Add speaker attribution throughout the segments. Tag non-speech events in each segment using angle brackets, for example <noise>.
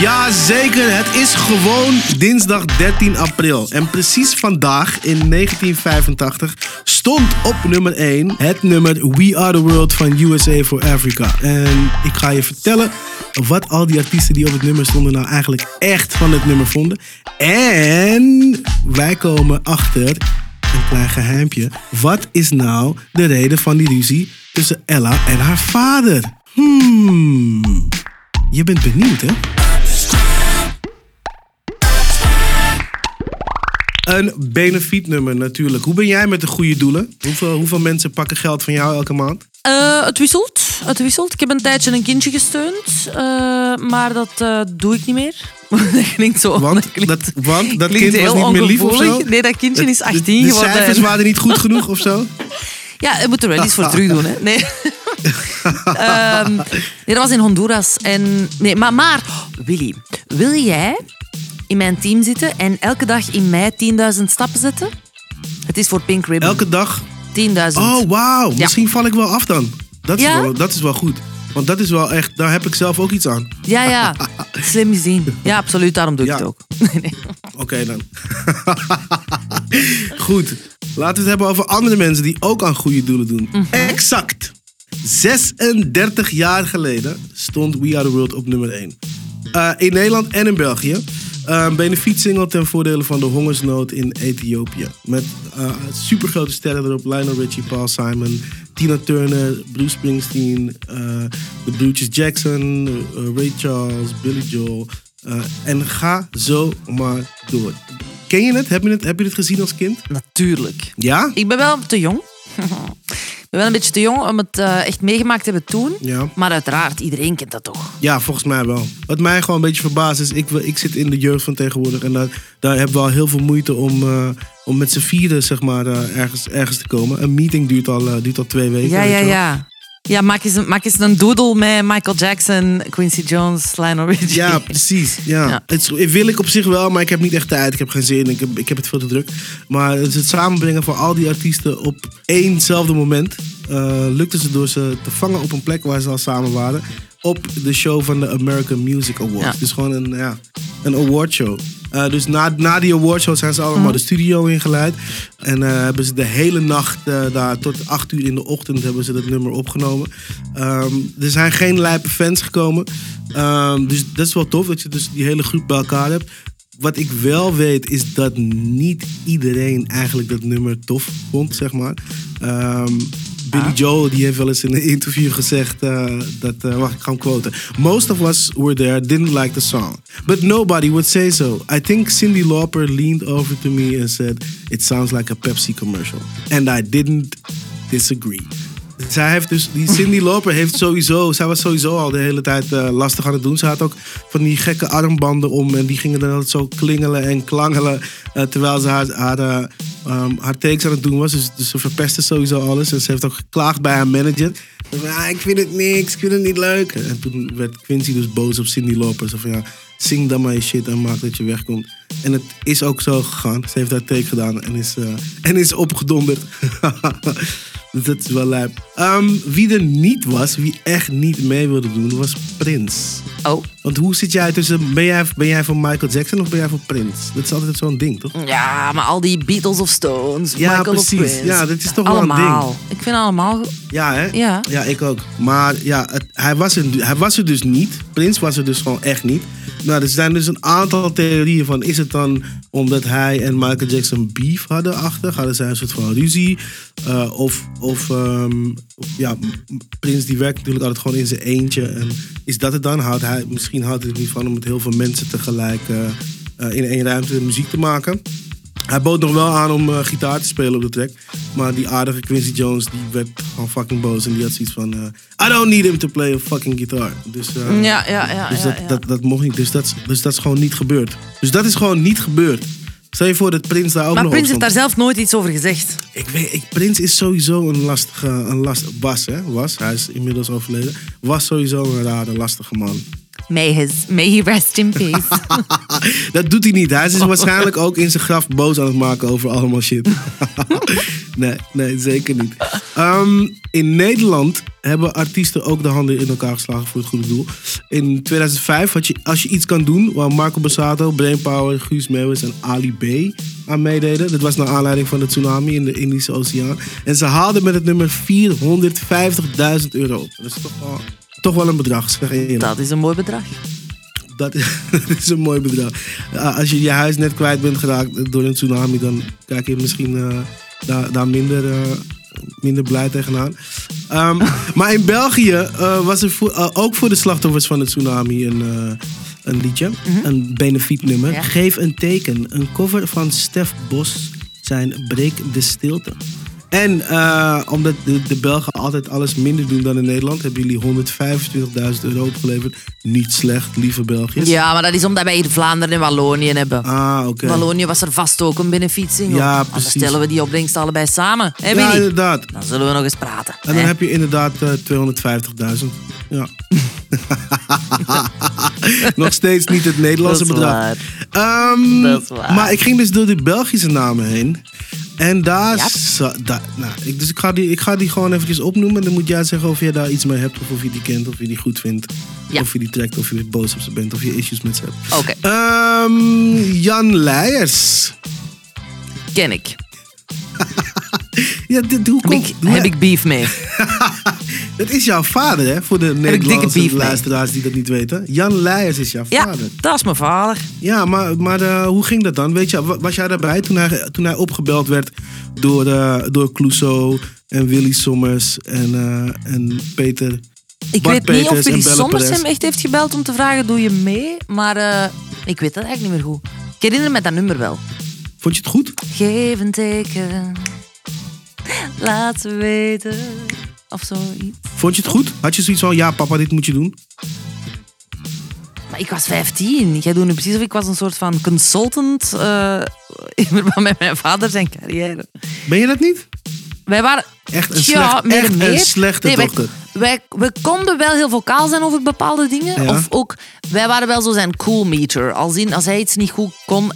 Speaker 1: Jazeker, het is gewoon dinsdag 13 april. En precies vandaag, in 1985, stond op nummer 1 het nummer We Are The World van USA for Africa. En ik ga je vertellen wat al die artiesten die op het nummer stonden nou eigenlijk echt van het nummer vonden. En wij komen achter een klein geheimpje. Wat is nou de reden van die ruzie tussen Ella en haar vader? Hmm, je bent benieuwd hè? Een benefietnummer natuurlijk. Hoe ben jij met de goede doelen? Hoeveel, hoeveel mensen pakken geld van jou elke maand?
Speaker 2: Eh, het wisselt. Het wisselt. Ik heb een tijdje een kindje gesteund, eh, maar dat eh, doe ik niet meer. <laughs> dat klinkt zo.
Speaker 1: Want
Speaker 2: dat, klinkt,
Speaker 1: dat, want dat kind was
Speaker 2: heel
Speaker 1: niet meer lief of zo?
Speaker 2: Nee, dat kindje is
Speaker 1: De-
Speaker 2: 18
Speaker 1: de, de
Speaker 2: geworden.
Speaker 1: cijfers
Speaker 2: en-
Speaker 1: waren niet goed genoeg of zo? <laughs>
Speaker 2: Ja, je moet er wel iets voor terug doen. Hè? Nee. <laughs> Ehm, nee, dat was in Honduras. En, nee, maar, maar, Willy, wil jij in mijn team zitten en elke dag in mij 10.000 stappen zetten? Het is voor Pink Ribbon.
Speaker 1: Elke dag.
Speaker 2: 10.000.
Speaker 1: Oh, wauw. Misschien val ik wel af dan. Dat is,
Speaker 2: Ja?
Speaker 1: wel, dat is wel goed. Want dat is wel echt, daar heb ik zelf ook iets aan.
Speaker 2: Ja, ja. <laughs> Slim gezien. Ja, absoluut. Daarom doe ik
Speaker 1: Ja.
Speaker 2: het ook. <laughs> Nee.
Speaker 1: Oké dan. <laughs> Goed. Laten we het hebben over andere mensen die ook aan goede doelen doen.
Speaker 2: Mhm.
Speaker 1: Exact. 36 jaar geleden stond We Are The World op nummer 1. Eh, in Nederland en in België. Een benefietsingle ten voordele van de hongersnood in Ethiopië. Met eh supergrote sterren erop. Lionel Richie, Paul Simon, Tina Turner, Bruce Springsteen, eh, de Jackson, eh, Ray Charles, Billy Joel. en ga zo maar door. Ken je het? Heb je het, heb je het gezien als kind?
Speaker 2: Natuurlijk.
Speaker 1: Ja?
Speaker 2: Ik ben wel te jong. Ben wel een beetje te jong om het eh, echt meegemaakt te hebben toen.
Speaker 1: Ja.
Speaker 2: Maar uiteraard, iedereen kent dat toch.
Speaker 1: Ja, volgens mij wel. Wat mij gewoon een beetje verbaast is, ik, ik zit in de jeugd van tegenwoordig en daar, daar hebben we al heel veel moeite om, eh, om met z'n vieren zeg maar, eh, ergens, ergens te komen. Een meeting duurt al, duurt al twee weken.
Speaker 2: Ja, ja, ja. Ja, maak eens, een, maak eens een doodle met Michael Jackson, Quincy Jones, Lionel Richie.
Speaker 1: Ja, precies. Ja.
Speaker 2: Ja.
Speaker 1: Het wil ik op zich wel, maar ik heb niet echt tijd. Ik heb geen zin. Ik heb, ik heb het veel te druk. Maar het, het samenbrengen van al die artiesten op éénzelfde moment. eh lukte ze door ze te vangen op een plek waar ze al samen waren. Op de show van de American Music Awards.
Speaker 2: Ja.
Speaker 1: Dus gewoon een, ja, een awardshow. Eh dus na, na die awardshow zijn ze allemaal de studio ingeleid. En eh, hebben ze de hele nacht eh, daar tot acht uur in de ochtend hebben ze dat nummer opgenomen. Ehm, er zijn geen lijpe fans gekomen. Ehm, dus dat is wel tof dat je dus die hele groep bij elkaar hebt. Wat ik wel weet is dat niet iedereen eigenlijk dat nummer tof vond, zeg maar. Ehm, Billy Joel die heeft wel eens in een interview gezegd eh, dat, eh, wacht ik ga hem quoten. Most of us were there, didn't like the song. But nobody would say so. I think Cindy Lauper leaned over to me and said, it sounds like a Pepsi commercial. And I didn't disagree. Zij heeft dus, die <laughs> Cindy Lauper heeft sowieso, zij was sowieso al de hele tijd eh, lastig aan het doen. Ze had ook van die gekke armbanden om en die gingen dan altijd zo klingelen en klangelen. eh, terwijl ze haar, haar, eh, ehm, haar takes aan het doen was. Dus, dus ze verpestte sowieso alles. En ze heeft ook geklaagd bij haar manager. Van, ah, ik vind het niks, ik vind het niet leuk. En toen werd Quincy dus boos op Cindy Lauper. Zo van ja, zing dan maar je shit en maak dat je wegkomt. En het is ook zo gegaan. Ze heeft haar take gedaan en is, eh, en is opgedonderd. <laughs> Dat is wel lijp. Ehm, wie er niet was, wie echt niet mee wilde doen, was Prins.
Speaker 2: Oh.
Speaker 1: Want hoe zit jij tussen... Ben jij, ben jij van Michael Jackson of ben jij van Prins? Dat is altijd zo'n ding, toch?
Speaker 2: Ja, maar al die Beatles of Stones,
Speaker 1: Ja,
Speaker 2: Michael of. Prince.
Speaker 1: Ja, dat is toch wel een
Speaker 2: allemaal. Ik vind allemaal...
Speaker 1: Ja, hè?
Speaker 2: Ja.
Speaker 1: Ja, ik ook. Maar ja, het- hij, was er, hij was er dus niet. Prins was er dus gewoon echt niet. Nou, er zijn dus een aantal theorieën van... Is het dan omdat hij en Michael Jackson beef hadden achter? Hadden zij een soort van ruzie? Eh, of, of, ehm, of ja, Prins die werkt natuurlijk altijd gewoon in zijn eentje. En is dat het dan? Houdt hij, misschien houdt hij het niet van om met heel veel mensen tegelijk... eh, eh, in één ruimte muziek te maken. Hij bood nog wel aan om eh, gitaar te spelen op de track. Maar die aardige Quincy Jones die werd gewoon fucking boos. En die had zoiets van... I don't need him to play a fucking guitar. Dus,
Speaker 2: Ja, ja, ja.
Speaker 1: dus
Speaker 2: ja,
Speaker 1: dat,
Speaker 2: ja.
Speaker 1: Dat, dat mocht niet. Dus dat, dus dat is gewoon niet gebeurd. Dus dat is gewoon niet gebeurd. Stel je voor dat Prins daar ook
Speaker 2: maar
Speaker 1: nog op
Speaker 2: heeft daar zelf nooit iets over gezegd.
Speaker 1: Ik weet, ik, Prins is sowieso een lastige... Een last, was, hè? Was. Hij is inmiddels overleden. Was sowieso een rare, lastige man.
Speaker 2: May, his, may he rest in peace. <laughs> <laughs>
Speaker 1: Dat doet hij niet. Hij is waarschijnlijk ook in zijn graf boos aan het maken over allemaal shit. <laughs> nee, nee, zeker niet. Ehm, in Nederland hebben artiesten ook de handen in elkaar geslagen voor het goede doel. In 2005 had je Als je iets kan doen, waar Marco Bassato, Brainpower, Guus Meeuwis en Ali B aan meededen. Dit was naar aanleiding van de tsunami in de Indische Oceaan. En ze haalden met het nummer 450.000 euro op. Dat is toch wel, toch wel een bedrag, zeg eerlijk.
Speaker 2: Dat is een mooi bedrag.
Speaker 1: Dat is, <laughs> dat is een mooi bedrag. Als je je huis net kwijt bent geraakt door een tsunami, dan kijk je misschien uh, daar, daar minder, uh, minder blij tegenaan. Um, <laughs> maar in België was er voor, ook voor de slachtoffers van de tsunami een, een liedje, mm -hmm. een benefietnummer. Ja. Geef een teken, een cover van Stef Bos, zijn Breek de Stilte. En uh, omdat de, de, Belgen altijd alles minder doen dan in Nederland, hebben jullie 125.000 euro opgeleverd. Niet slecht, lieve Belgiërs.
Speaker 2: Ja, maar dat is omdat wij hier Vlaanderen en Wallonië hebben.
Speaker 1: Ah, oké. Okay.
Speaker 2: Wallonië was er vast ook een benefietsing.
Speaker 1: Ja, precies.
Speaker 2: Dan stellen we die opbrengst allebei samen. Hè,
Speaker 1: ja, inderdaad.
Speaker 2: Dan zullen we nog eens praten.
Speaker 1: En dan
Speaker 2: hè?
Speaker 1: heb je inderdaad uh, 250.000. Ja. <laughs> nog steeds niet het Nederlandse bedrag. Um,
Speaker 2: Dat is waar.
Speaker 1: Maar ik ging dus door de Belgische namen heen. En daar,
Speaker 2: Ja.
Speaker 1: nou, ik, dus ik ga, die, ik ga die gewoon eventjes opnoemen. En dan moet jij zeggen of je daar iets mee hebt. Of of je die kent, of je die goed vindt.
Speaker 2: Ja.
Speaker 1: Of je die trekt, of je boos op ze bent. Of je issues met ze hebt.
Speaker 2: Oké,
Speaker 1: Ehm, Jan Leijers.
Speaker 2: ken ik. <laughs>
Speaker 1: Ja, dit, hoe komt...
Speaker 2: ik, heb ik beef mee. <laughs>
Speaker 1: Het is jouw vader, hè? Voor de Nederlandse luisteraars die dat niet weten. Jan Leijers is jouw
Speaker 2: Ja,
Speaker 1: vader.
Speaker 2: dat is mijn vader.
Speaker 1: Ja, maar, maar eh, hoe ging dat dan? Weet je, wa- was jij daarbij toen hij, toen hij opgebeld werd door, eh door Clouseau en Willy Sommers en, eh, en Peter?
Speaker 2: Ik
Speaker 1: Bart
Speaker 2: weet niet of Willy Sommers hem echt heeft gebeld om te vragen, doe je mee? Maar ik weet dat eigenlijk niet meer goed. Ik herinner me dat nummer wel.
Speaker 1: Vond je het goed?
Speaker 2: Geef een teken, laat ze weten. Of zoiets.
Speaker 1: Vond je het goed? Had je zoiets van, ja papa, dit moet je doen?
Speaker 2: Maar ik was 15. Jij doet nu precies of ik was een soort van consultant <laughs> in verband met mijn vader zijn carrière.
Speaker 1: Ben je dat niet?
Speaker 2: Wij waren
Speaker 1: Echt een,
Speaker 2: ja,
Speaker 1: slecht,
Speaker 2: meer
Speaker 1: echt
Speaker 2: meer.
Speaker 1: een slechte
Speaker 2: Nee,
Speaker 1: dochter.
Speaker 2: Wij, wij konden wel heel vocaal zijn over bepaalde dingen.
Speaker 1: Ja.
Speaker 2: Of ook, wij waren wel zo zijn cool meter. Als, in, als hij iets niet goed kon,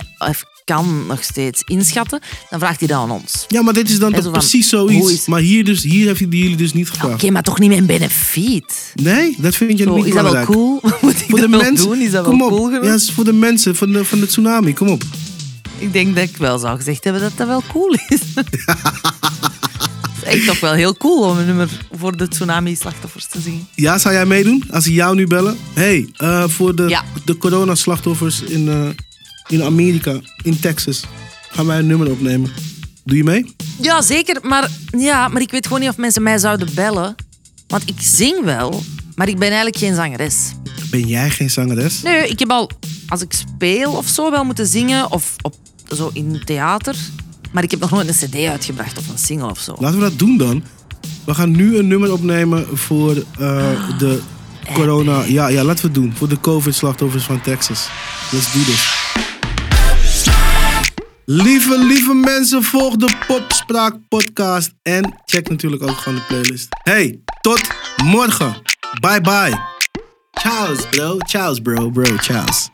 Speaker 2: kan nog steeds inschatten, dan vraagt hij dat aan ons.
Speaker 1: Ja, maar dit is dan toch precies zoiets.
Speaker 2: is-
Speaker 1: Maar hier, dus, hier heeft hij jullie dus niet
Speaker 2: Oké,
Speaker 1: gevraagd.
Speaker 2: maar toch niet een benefiet.
Speaker 1: Nee, dat vind je
Speaker 2: Zo,
Speaker 1: niet
Speaker 2: is dat wel cool? <laughs> Moet ik
Speaker 1: Voor de
Speaker 2: dat
Speaker 1: mensen,
Speaker 2: doen? Is dat
Speaker 1: kom
Speaker 2: wel
Speaker 1: op.
Speaker 2: cool
Speaker 1: Ja,
Speaker 2: geweest?
Speaker 1: het is voor de mensen van de, van de tsunami, kom op.
Speaker 2: Ik denk dat ik wel zou gezegd hebben dat dat wel cool is. <laughs> Het is echt toch wel heel cool om een nummer voor de tsunami-slachtoffers te zingen.
Speaker 1: Ja, zou jij meedoen als ze jou nu bellen? hey, eh, voor de,
Speaker 2: Ja.
Speaker 1: de coronaslachtoffers in, eh, in Amerika, in Texas, gaan wij een nummer opnemen. Doe je mee?
Speaker 2: Ja, zeker. Maar, ja, maar ik weet gewoon niet of mensen mij zouden bellen. Want ik zing wel, maar ik ben eigenlijk geen zangeres.
Speaker 1: Ben jij geen zangeres?
Speaker 2: Nee, ik heb al, als ik speel of zo, wel moeten zingen. Of op, zo in theater. Maar ik heb nog nooit een cd uitgebracht of een single of zo.
Speaker 1: Laten we dat doen dan. We gaan nu een nummer opnemen voor eh, de corona... Ja, ja, laten we het doen. Voor de COVID-slachtoffers van Texas. Let's do this. Lieve, lieve mensen, volg de Popspraak podcast. En check natuurlijk ook gewoon de playlist. Hey, tot morgen. Bye bye. Ciao, bro. Ciao, bro. Bro, ciao.